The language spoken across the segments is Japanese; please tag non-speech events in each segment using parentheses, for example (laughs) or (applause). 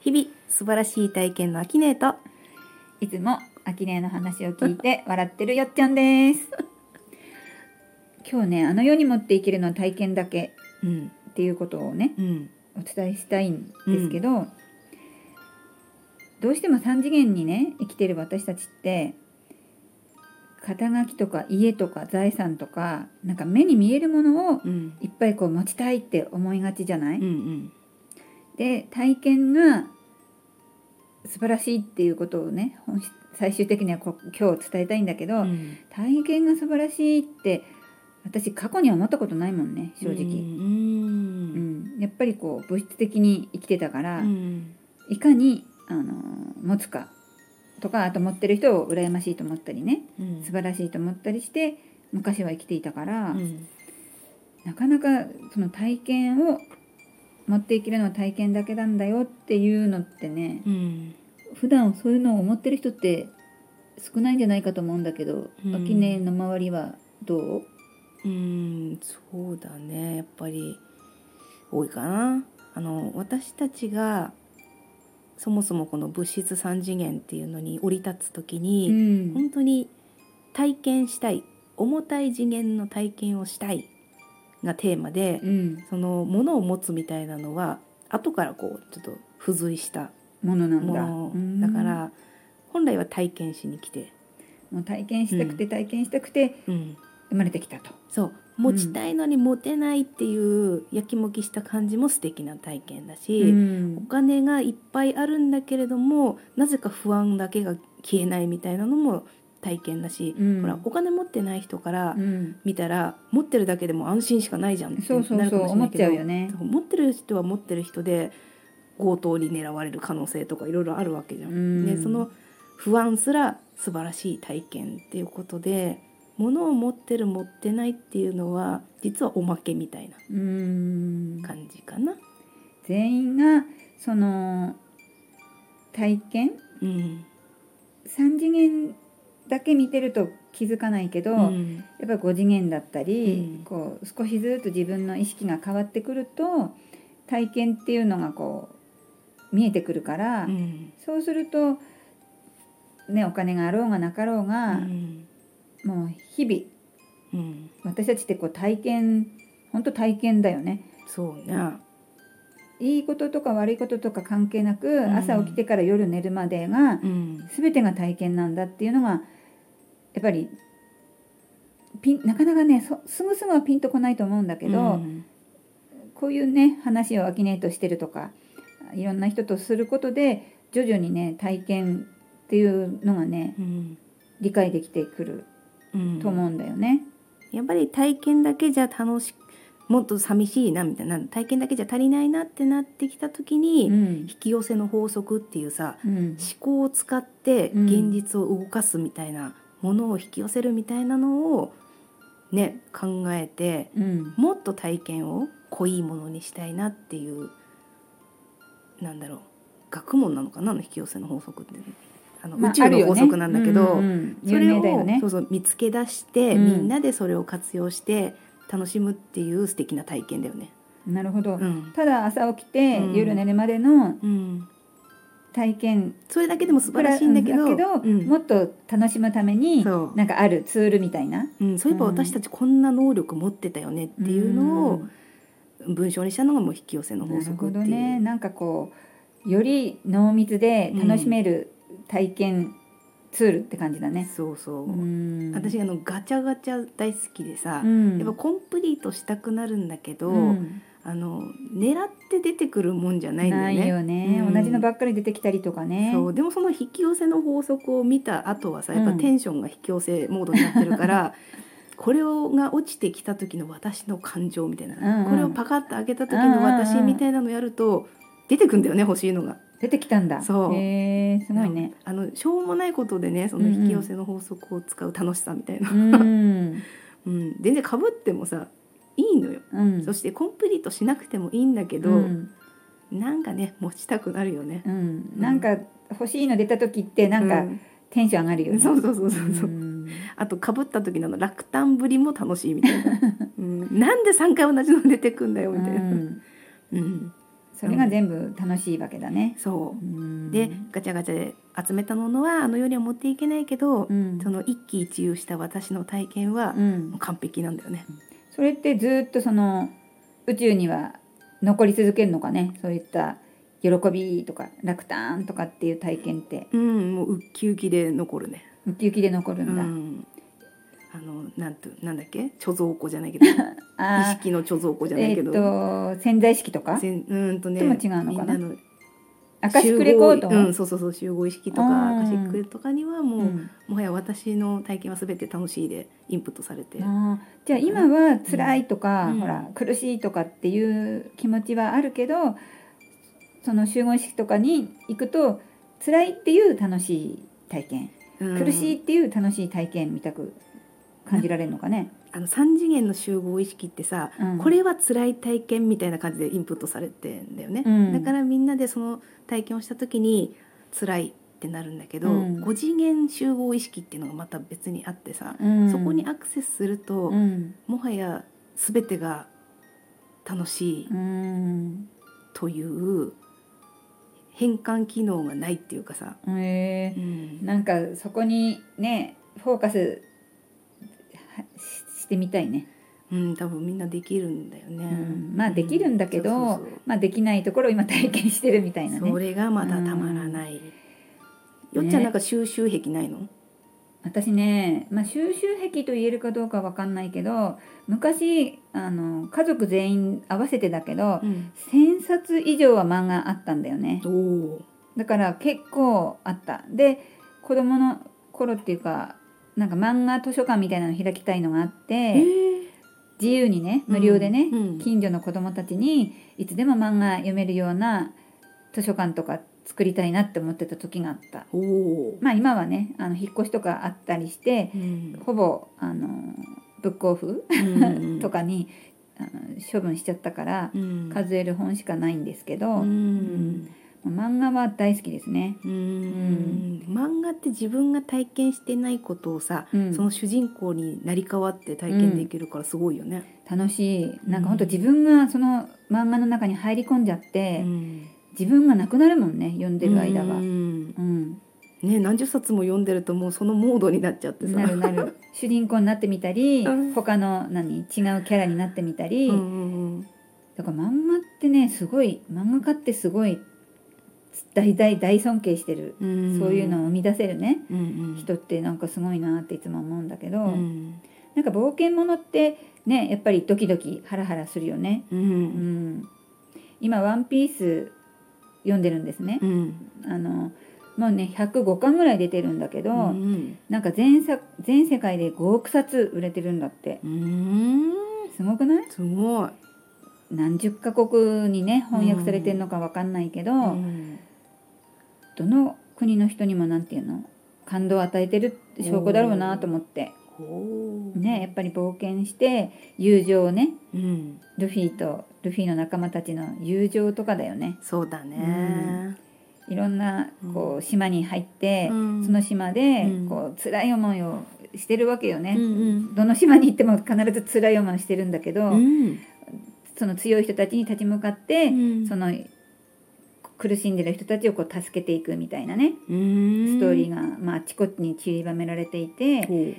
日々素晴らしい体験のアキネートいつもアキネーの話を聞いて (laughs) 笑ってるよっちゃんです。今日ね、あの世に持っていけるのは体験だけうん。っていうことをね、うん。お伝えしたいんですけど、どうしても3次元にね、生きてる私たちって、肩書きとか家とか財産とか、なんか目に見えるものをうん。いっぱいこう持ちたいって思いがちじゃない、うんうんで体験が素晴らしいっていうことをね最終的にはこ今日伝えたいんだけど、うん。体験が素晴らしいって私過去には思ったことないもんね正直、ううん。ん。やっぱりこう物質的に生きてたから、うん。いかに、あのー持つかとかあと持ってる人を羨ましいと思ったりねうん。素晴らしいと思ったりして昔は生きていたから、うん。なかなかその体験を持っていけるのは体験だけなんだよっていうのってねうん。普段そういうのを思ってる人って少ないんじゃないかと思うんだけど、うん。秋音の周りはどう？うんそうだね。やっぱり多いかな。あの私たちがそもそもこの物質三次元っていうのに降り立つ時うに、ん。本当に体験したい。重たい次元の体験をしたいがテーマで、うん、そのものを持つみたいなのは後からこうちょっと付随したものなんだ。だから本来は体験しに来て、もう体験したくて体験したくてうん、生まれてきたと、そう。持ちたいのに持てないっていうやきもきした感じも素敵な体験だし、うん。お金がいっぱいあるんだけれどもなぜか不安だけが消えないみたいなのも体験だし、うん。ほらお金持ってない人からうん。見たら持ってるだけでも安心しかないじゃん。ってそうそう。なるかもしれないけどね。持ってる人は持ってる人で強盗に狙われる可能性とかいろいろあるわけじゃん。うん。でその不安すら素晴らしい体験っていうことで物を持ってる持ってないっていうのは実はおまけみたいなうん。感じかな。全員がその体験？うん。3次元だけ見てると気づかないけど、うん。やっぱり5次元だったり、うん。こう少しずつ自分の意識が変わってくると体験っていうのがこう見えてくるから、うん。そうすると、ね、お金があろうがなかろううが、ん。もう日々うん。私たちってこう体験本当体験だよね。そうね。いいこととか悪いこととか関係なく、ん。朝起きてから夜寝るまでがうん。全てが体験なんだっていうのがやっぱりピンなかなかねそすぐすぐはピンとこないと思うんだけど、うんこういうね話をアキネートしてるとかいろんな人とすることで徐々にね体験っていうのがねうん。理解できてくるうんと思うんだよね。やっぱり体験だけじゃ楽しもっと寂しいなみたいな体験だけじゃ足りないなってなってきた時に、うん。引き寄せの法則っていうさうん。思考を使ってうん現実を動かすみたいなものを引き寄せるみたいなのをね考えてうん。もっと体験を濃いものにしたいなっていうなんだろう学問なのかなあの引き寄せの法則ってあの、まあ宇宙の法則なんだけど、あるよねうんうん。有それをねそうそう見つけ出して、うん。みんなでそれを活用して楽しむっていう素敵な体験だよね。なるほど、うん。ただ朝起きてうん。夜寝るまでのうん、体験。それだけでも素晴らしいんだけどうん。もっと楽しむためになんかあるツールみたいな。うん、そういえば私たちこんな能力持ってたよねっていうのを文章にしたのがもう引き寄せの法則っていう。どね。なんかこうより濃密で楽しめる体験ツールって感じだね。そうそう、うん。私あのガチャガチャ大好きでさ、うん。やっぱコンプリートしたくなるんだけど、うんあの狙って出てくるもんじゃないんだよね。よね、うん同じのばっかり出てきたりとかね。そうでもその引き寄せの法則を見た後はさやっぱうんテンションが引き寄せモードになってるから、(laughs) これをが落ちてきた時の私の感情みたいな、うんうんこれをパカッと開けた時の私みたいなのやると出てくんだよね欲しいのが。出てきたんだ。そうへえすごいね。あのしょうもないことでねその引き寄せの法則を使う楽しさみたいな、うん。(laughs) うん全然かぶってもさいいのよ、うん。そしてコンプリートしなくてもいいんだけど、うん。なんかね持ちたくなるよね。うん、なんか欲しいの出た時ってなんかうん。テンション上がるよね。そうそうそうそうそう、ん。あとかぶった時の落胆ぶりも楽しいみたいな、(laughs) うん、なんで3回同じの出てくんだよみたいな、うん。うん。それが全部楽しいわけだね。そう。うん。でガチャガチャで集めたものはあの世には持っていけないけど、うん。その一喜一憂した私の体験は完璧なんだよね。それってずっとその宇宙には残り続けるのかね？そういった喜びとか落胆とかっていう体験って。うん、もうウッキウキで残るね。ウキウキで残るうんだ。ん、あのなんとなんだっけ？貯蔵庫じゃないけど。(laughs) 意識の貯蔵庫じゃないえっ、けど、と潜在意識とか？せんうーんとねとも違うのかな？みんなのアカシックレコード、うん、そうそうそう集合意識とかうんアカシックとかにはもう、うん。もはや私の体験は全て楽しいでインプットされて、じゃあ今は辛いとか、うん。ほら苦しいとかっていう気持ちはあるけどその集合意識とかに行くと辛いっていう楽しい体験、うん。苦しいっていう楽しい体験みたく感じられるのかね？(laughs) あの3次元の集合意識ってさ、うん。これは辛い体験みたいな感じでインプットされてんだよね、うん。だからみんなでその体験をした時に辛いってなるんだけど、うん。5次元集合意識っていうのがまた別にあってさ、うん。そこにアクセスすると、うん。もはや全てが楽しいうん。という変換機能がないっていうかさ、へえ。うん。なんかそこにねフォーカスはししてみたいね、うん、多分みんなできるんだよね、うん。まあできるんだけど、そうそうそう。まあできないところを今体験してるみたいなね。それがまだたまらない、よっちゃんなんか収集癖ないの、私ね、まあ、収集癖と言えるかどうかわかんないけど昔あの家族全員合わせてだけど、うん、1,000冊以上は漫画あったんだよね。だから結構あった。で子供の頃っていうかなんか漫画図書館みたいなの開きたいのがあって、え自由にね無料でね、うんうん。近所の子供たちにいつでも漫画読めるような図書館とか作りたいなって思ってた時があった。まあ今はねあの引っ越しとかあったりしてうん。ほぼあのブックオフうん (laughs) とかにあの処分しちゃったからうん。数える本しかないんですけど、うん漫画は大好きですね。うん。漫画って自分が体験してないことをさ、うん。その主人公になり変わって体験できるからすごいよね。楽しい。なんかほんと自分がその漫画の中に入り込んじゃって、うん。自分がなくなるもんね読んでる間は。ううん。んね何十冊も読んでるともうそのモードになっちゃってさ。なるなる。(laughs) 主人公になってみたり、うん他の何違うキャラになってみたり、うんうん。だから漫画ってねすごい漫画家ってすごい大大大尊敬してる、うん。そういうのを生み出せるね。うんうん。人ってなんかすごいなっていつも思うんだけど、うん。なんか冒険ものってねやっぱりドキドキハラハラするよね。ううん。ん、今「ワンピース読んでるんですね。うん。あのもうね105巻ぐらい出てるんだけど、うんなんか全作全世界で5億冊売れてるんだって。うん。すごくない？すごい。何十カ国にね翻訳されてるのかわかんないけど、うんどの国の人にもなんていうの感動を与えてるって証拠だろうなと思って。ねやっぱり冒険して友情をねうん。ルフィとルフィの仲間たちの友情とかだよね。そうだね。いろんなこう島に入って、うん。その島でうん。こう辛い思いをしてるわけよね、うんどの島に行っても必ず辛い思いをしてるんだけど、うん。その強い人たちに立ち向かって、うん。その苦しんでる人たちをこう助けていくみたいなね。うん。ストーリーが、まあ、あちこちに散りばめられていて、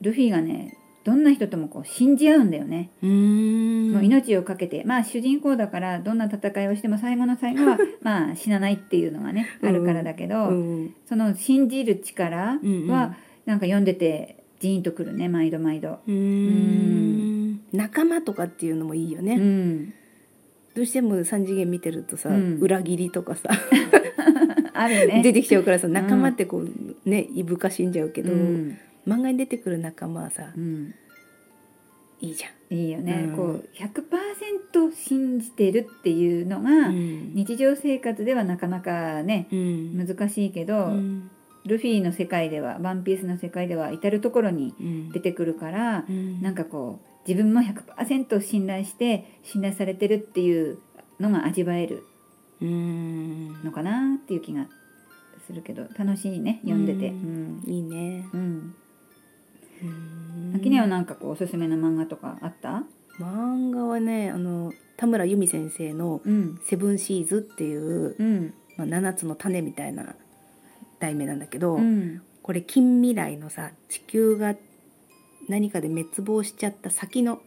ルフィがねどんな人ともこう信じ合うんだよね、うん。もう命を懸けて。まあ主人公だからどんな戦いをしても最後の最後は (laughs) まあ死なないっていうのがねあるからだけど、うんその信じる力は、うんうんなんか読んでてジーンとくるね毎度毎度。うん仲間とかっていうのもいいようね、ん、どうしても三次元見てるとさ、うん。裏切りとかさ (laughs) あるね。出てきちゃうからさ仲間ってこうねいぶかしんじゃうけど、うん。漫画に出てくる仲間はさうん。いいじゃん。いいよね、うん。こう100%信じてるっていうのが、うん。日常生活ではなかなかねうん。難しいけど、うん。ルフィの世界ではワンピースの世界では至る所にうん。出てくるから、うん。なんかこう自分も100%信頼して信頼されてるっていうのが味わえるうん。のかなっていう気がするけど楽しいね読んでて。ううん。いいね。うん。うん。秋音はなんかこうおすすめの漫画とかあった？漫画はねあの田村由美先生のうん「セブンシーズ」っていう、うん。まあ、7つの種みたいな題名なんだけど、うん。これ近未来のさ地球が何かで滅亡しちゃった先の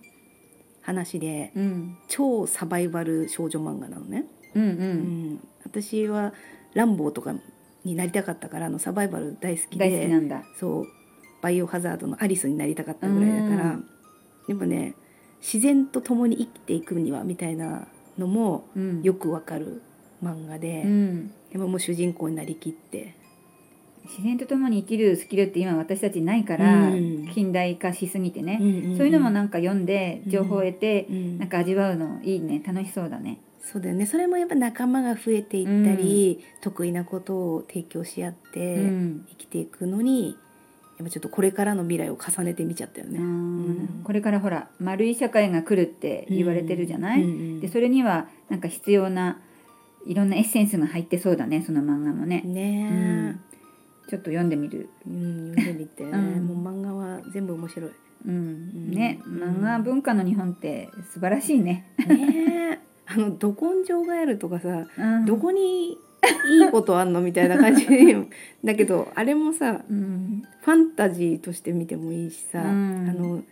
話でうん超サバイバル少女漫画なのね。うんううん。ん、私はランボーとかになりたかったからあのサバイバル大好きで大好きなんだ。そう。バイオハザードのアリスになりたかったぐらいだから、うんでもね自然と共に生きていくにはみたいなのもうん。よくわかる漫画で、うん。でももう主人公になりきって自然とともに生きるスキルって今私たちないから、うん。近代化しすぎてね、うんそういうのもなんか読んでうん情報を得て、うんなんか味わうのいいね。楽しそうだね。そうだよね。それもやっぱ仲間が増えていったり、得意なことを提供し合ってうん。生きていくのに、やっぱちょっとこれからの未来を重ねてみちゃったよね。これからほら丸い社会が来るって言われてるじゃない、でそれにはなんか必要ないろんなエッセンスが入ってそうだねその漫画もね、ねちょっと読んでみる、え、うん、読んでみて、うん。もう漫画は全部面白い。うん、ねうん。漫画文化の日本って素晴らしいね、ねえ。あのど根性ガエルとかさ、うん、どこにいいことあんのみたいな感じだけど (laughs) あれもさうん。ファンタジーとして見てもいいしさ、うん。あの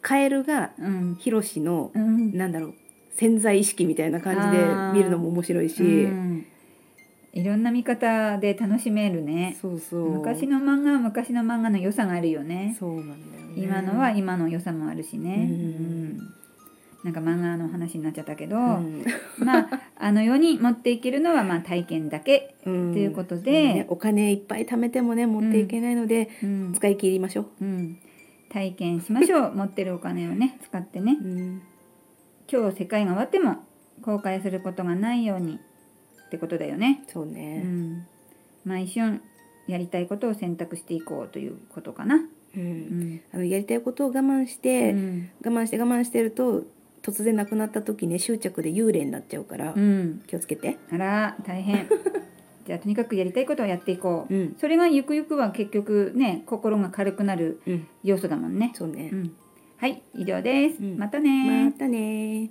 カエルがうん。ヒロシの、うん。なんだろう潜在意識みたいな感じで見るのも面白いし、うんいろんな見方で楽しめるね。そうそう。昔の漫画は昔の漫画の良さがあるよね。そうなんだよね。今のは今の良さもあるしね、うん。うん。なんか漫画の話になっちゃったけど、うん。(laughs) まああの世に持っていけるのはまあ体験だけ、うんということで。ねお金いっぱい貯めてもね持っていけないので、うん。使い切りましょう。ん、体験しましょう。(laughs) 持ってるお金をね使ってね。う、うん。今日世界が終わっても後悔することがないようにってことだよね、うそうね、ん、毎春やりたいことを選択していこうということかな、うん。うん。あのやりたいことを我慢して、うん。我慢して我慢してると突然なくなった時ね執着で幽霊になっちゃうから、うん、気をつけて。あら大変。(laughs) じゃあとにかくやりたいことをやっていこう、うん。それがゆくゆくは結局ね心が軽くなるうん、要素だもんね、そうね。う。ん、はい以上です、うん。またねまたね